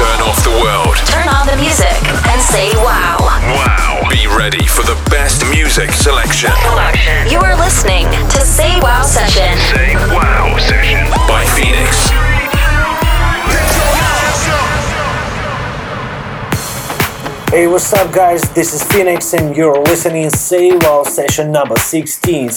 Turn off the world. Turn on the music and say wow. Wow. Be ready for the best music selection. You are listening to Say Wow Session. Say Wow Session. By Phoenix. Hey, what's up, guys? This is Phoenix, and you're listening Say Wow Session number 16.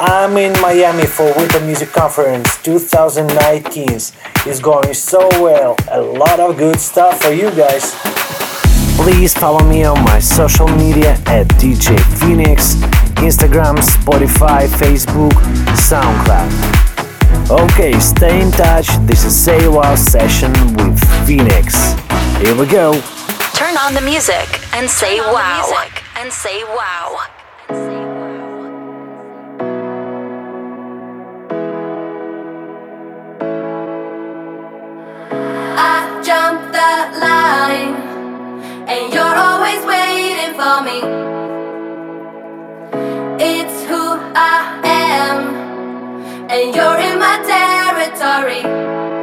I'm in Miami for Winter Music Conference 2019. It's going so well. A lot of good stuff for you guys. Please follow me on my social media at DJ Phoenix, Instagram, Spotify, Facebook, SoundCloud. Okay, stay in touch. This is Say Wow session with Phoenix. Here we go. Turn on the music and say wow. and say wow. and you're always waiting for me. It's who I am, and you're in my territory.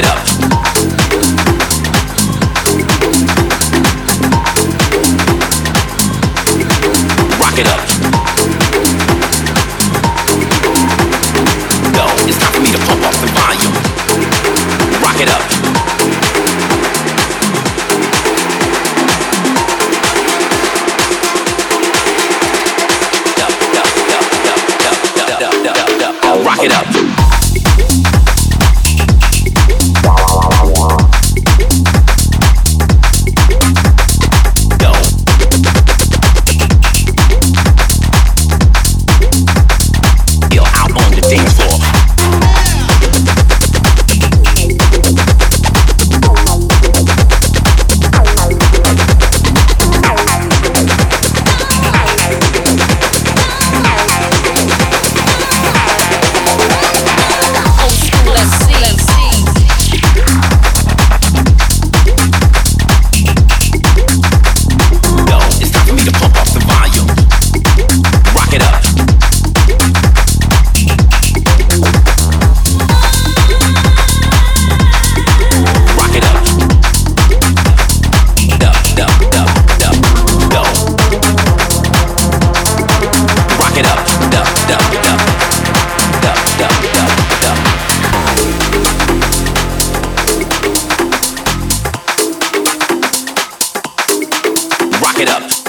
it up. Rock it up. it up.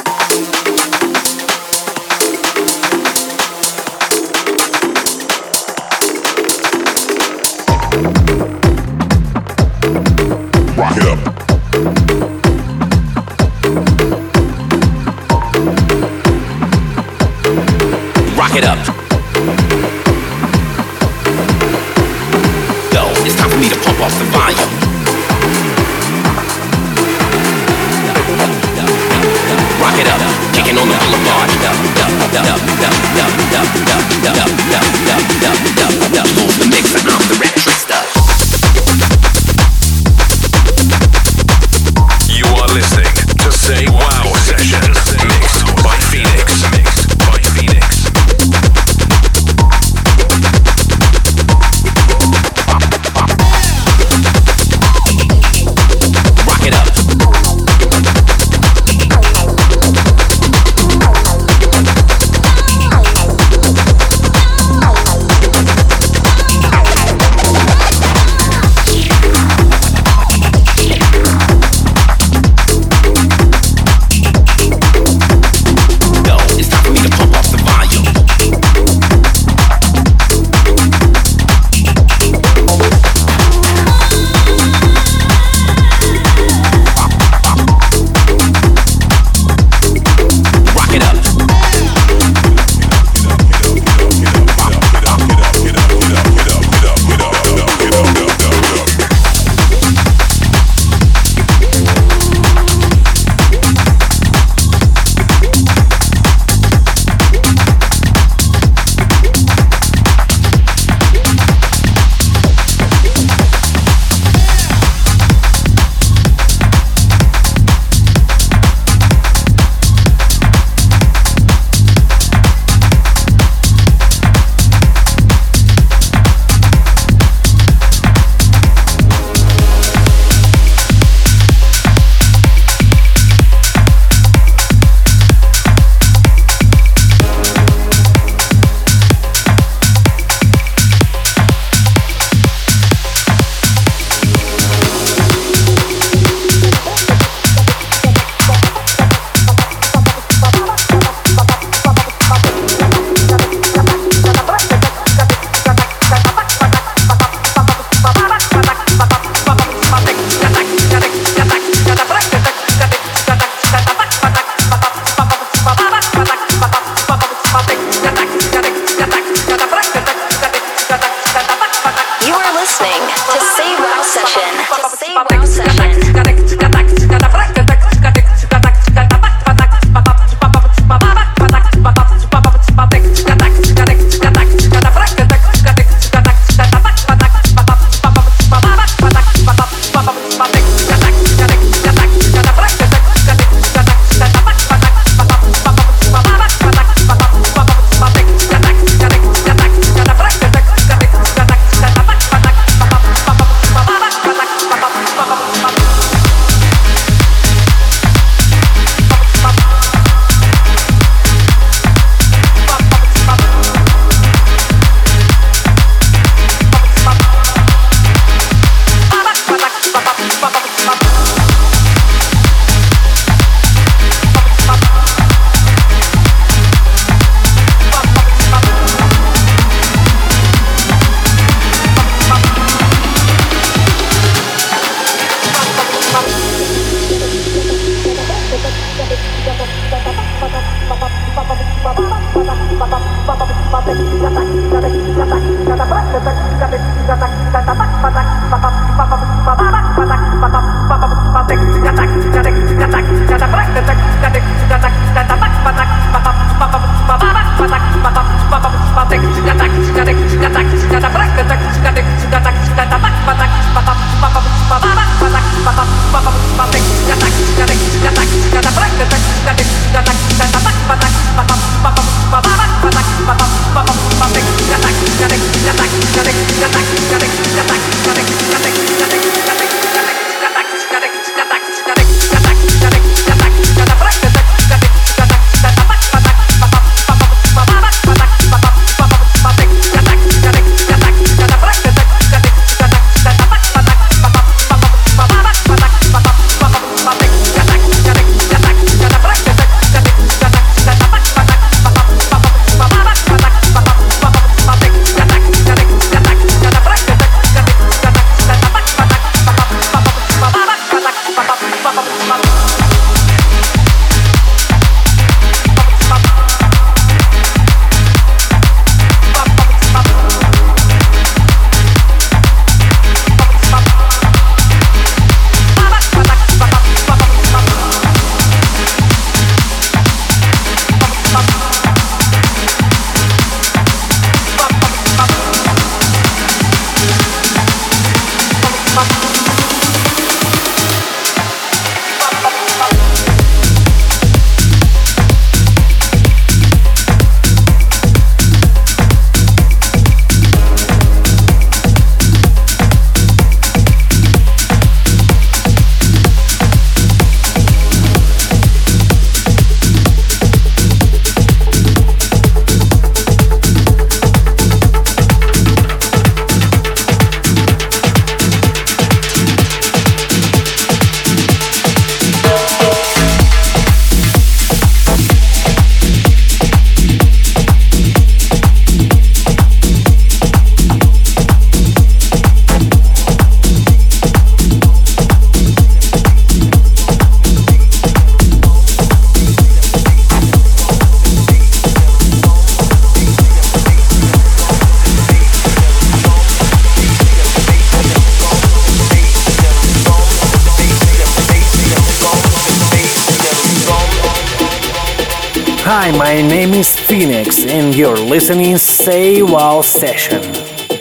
You're listening Say Wow Session.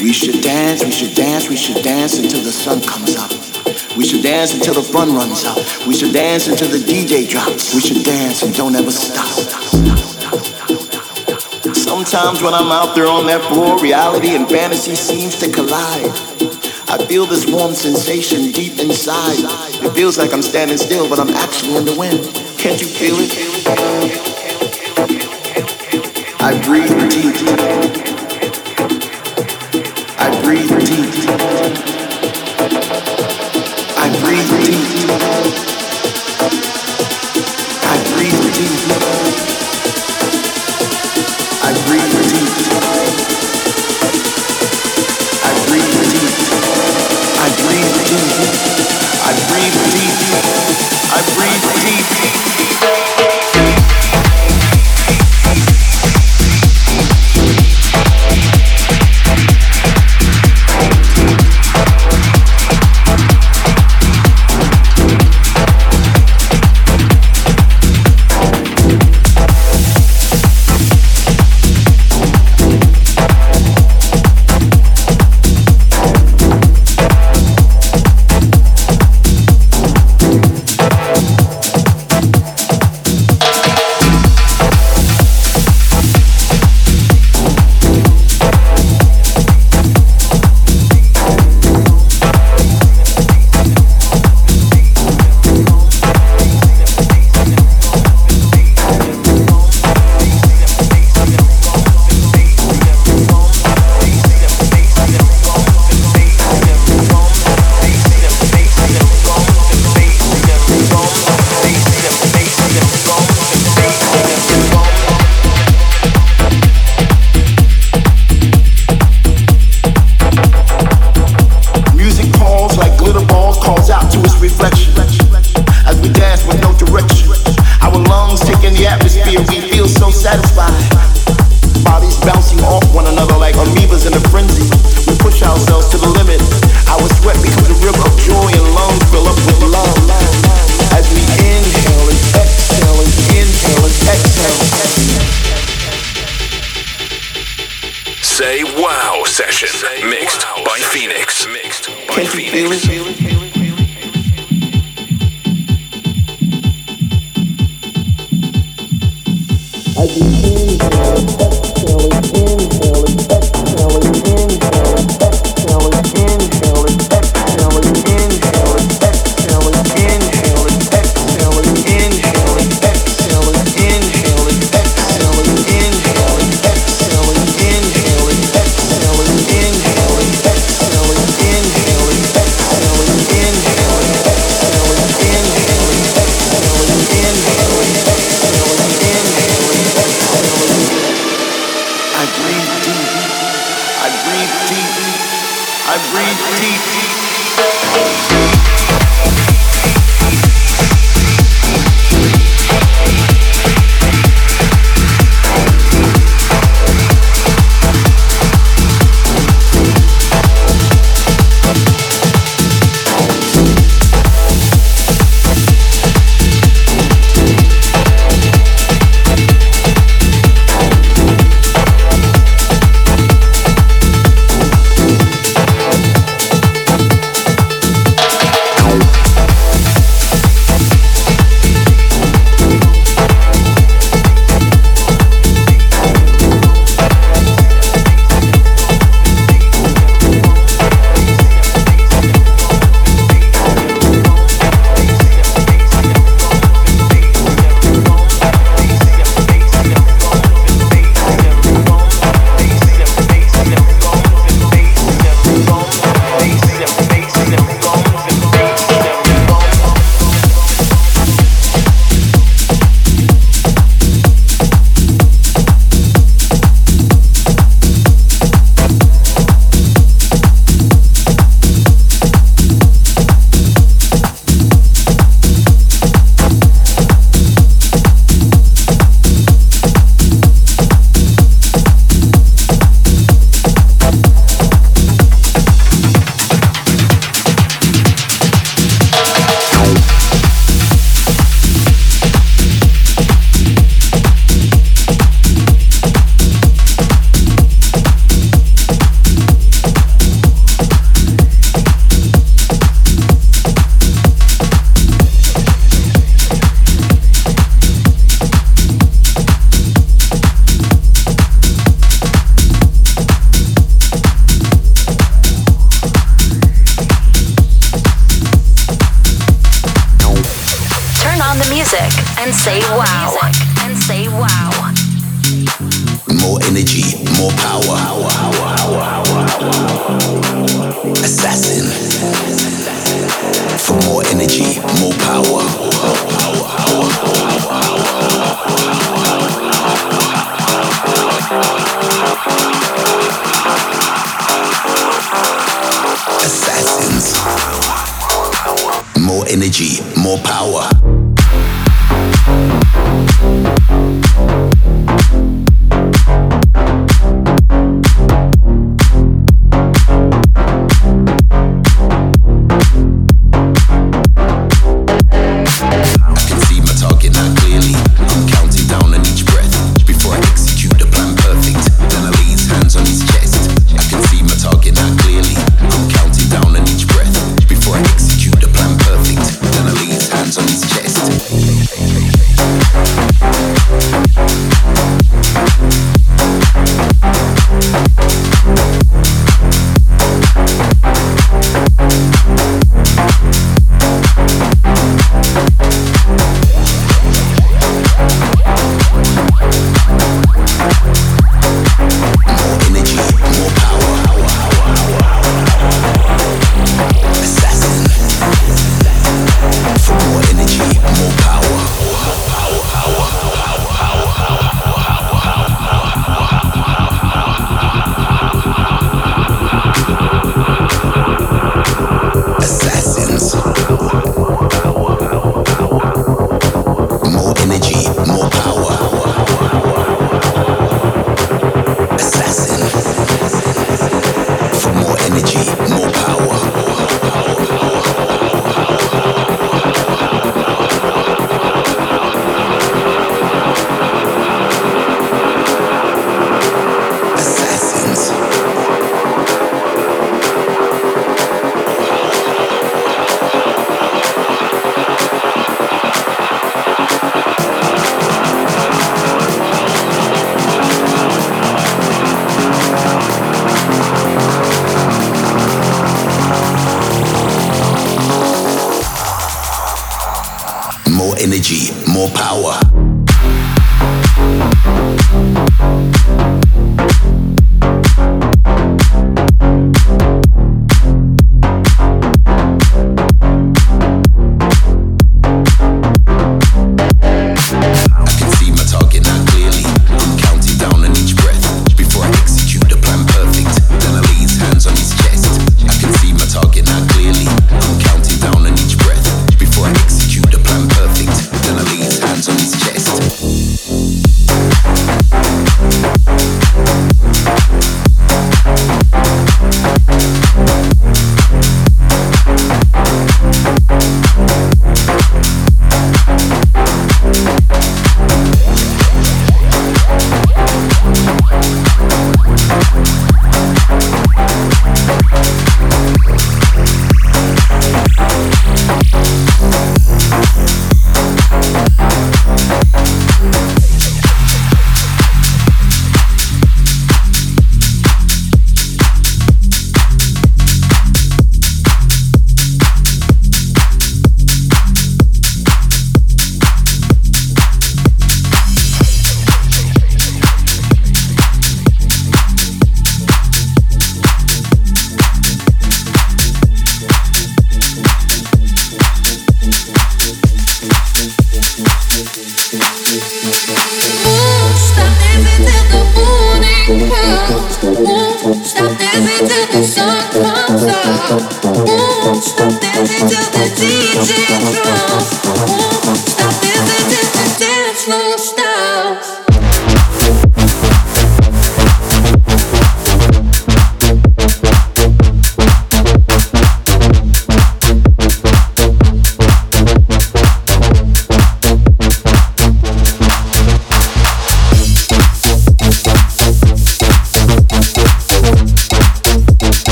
We should dance, we should dance, we should dance until the sun comes up. We should dance until the fun runs out. We should dance until the DJ drops. We should dance and don't ever stop. Sometimes when I'm out there on that floor, reality and fantasy seems to collide. I feel this warm sensation deep inside. It feels like I'm standing still, but I'm actually in the wind. Can't you feel it? I breathe deep. I breathe deep.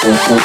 Yeah!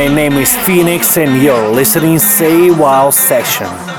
My name is Phoenix and you're listening Say Wow Session.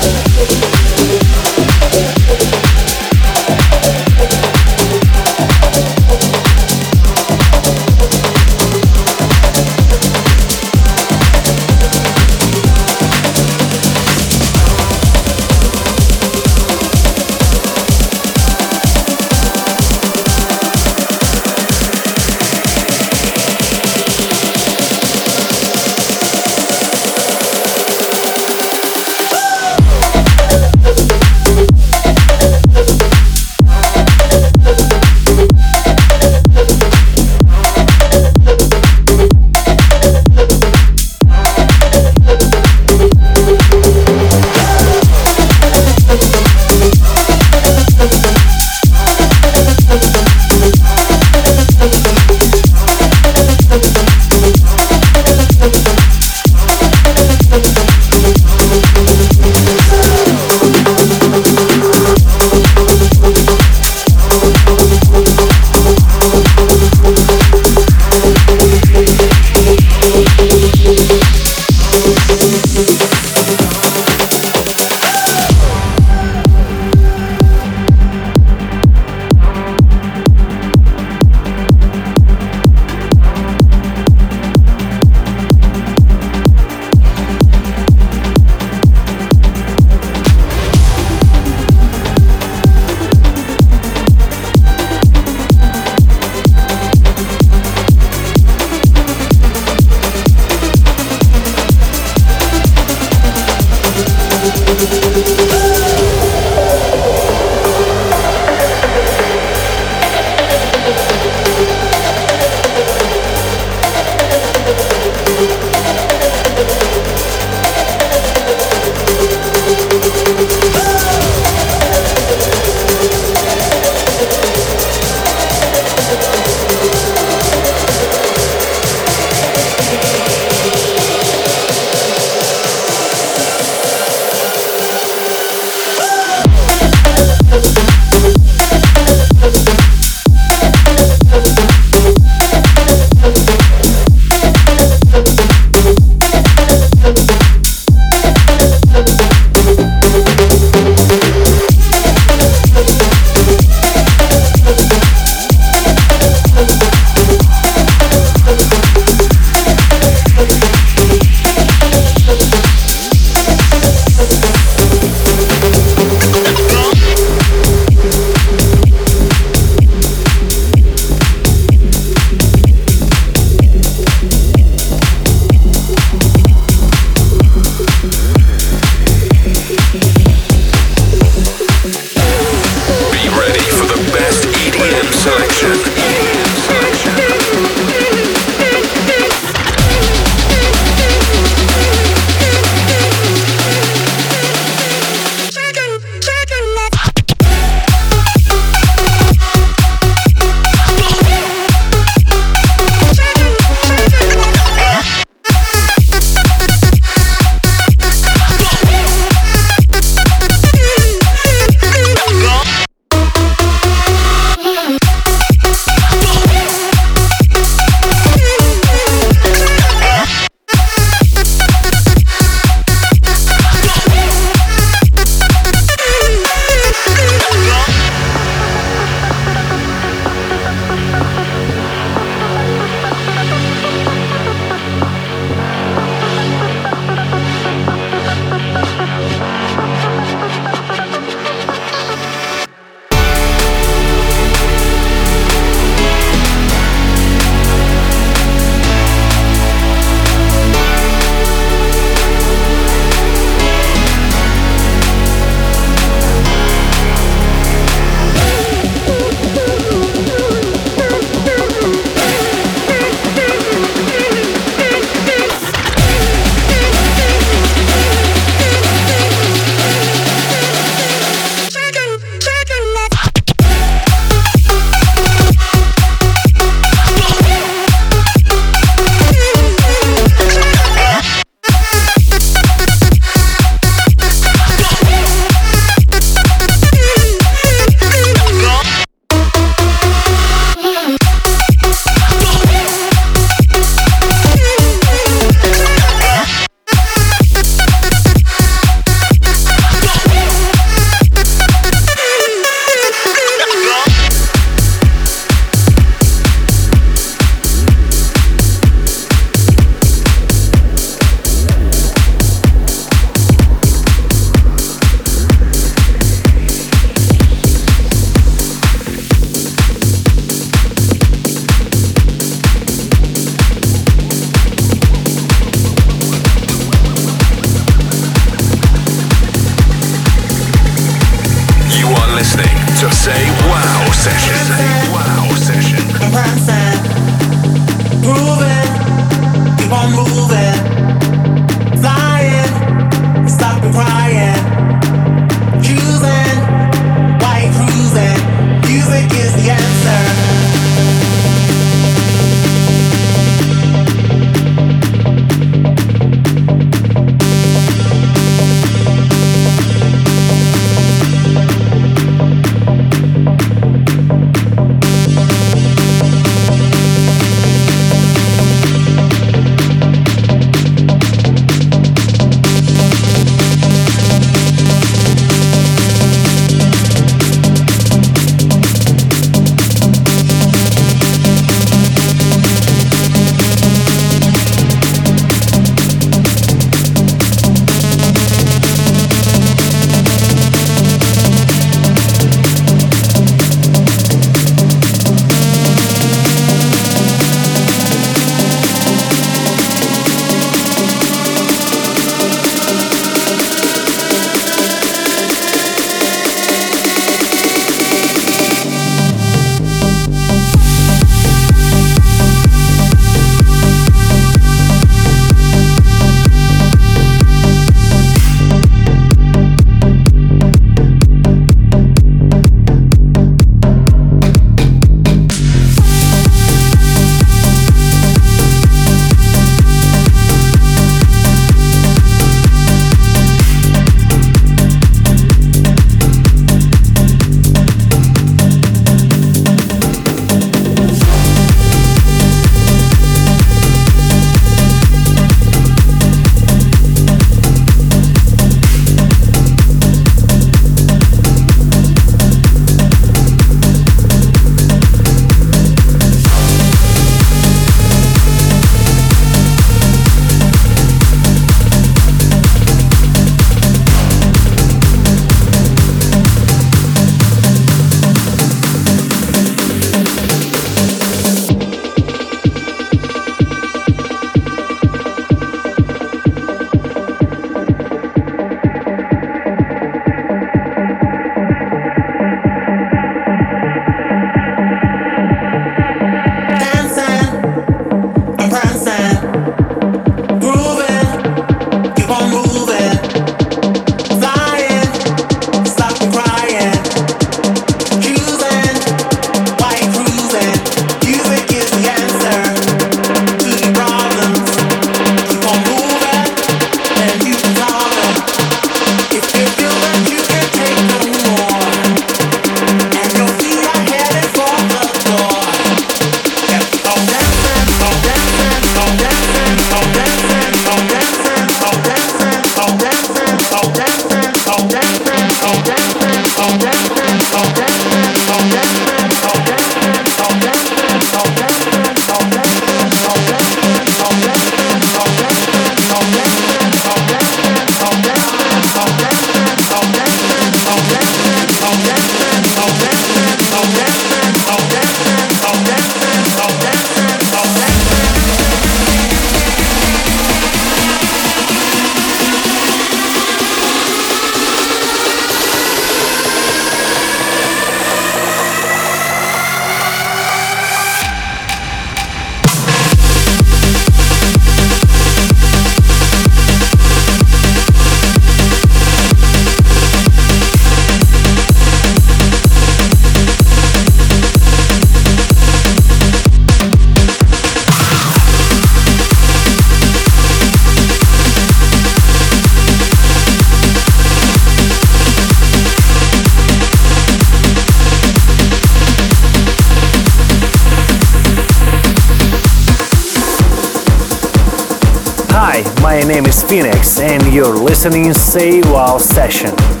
And you're listening Say Wow Session.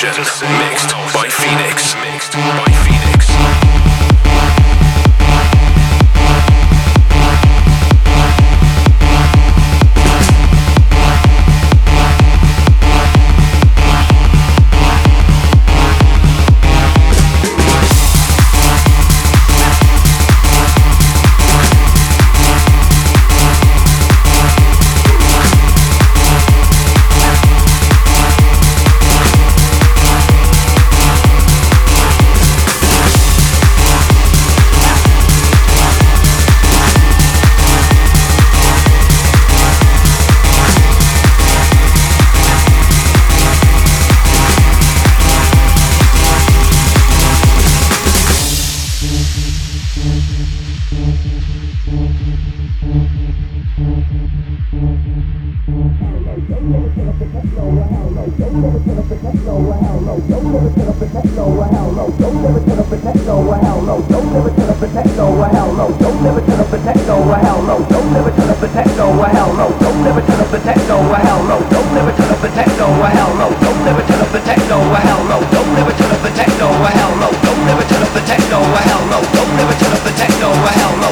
Wow Don't live it to the potato, well hell no. Don't live it to the potato, well hell no. Don't live it to the potato, well hell no. Don't live it to the potato, well hell no. Don't live it to the potato, well hell no. Don't live it to the potato, well hell no. Don't live it to the potato, well hell no. Don't live it to the potato, well hell no. Don't live it to the potato, well hell no.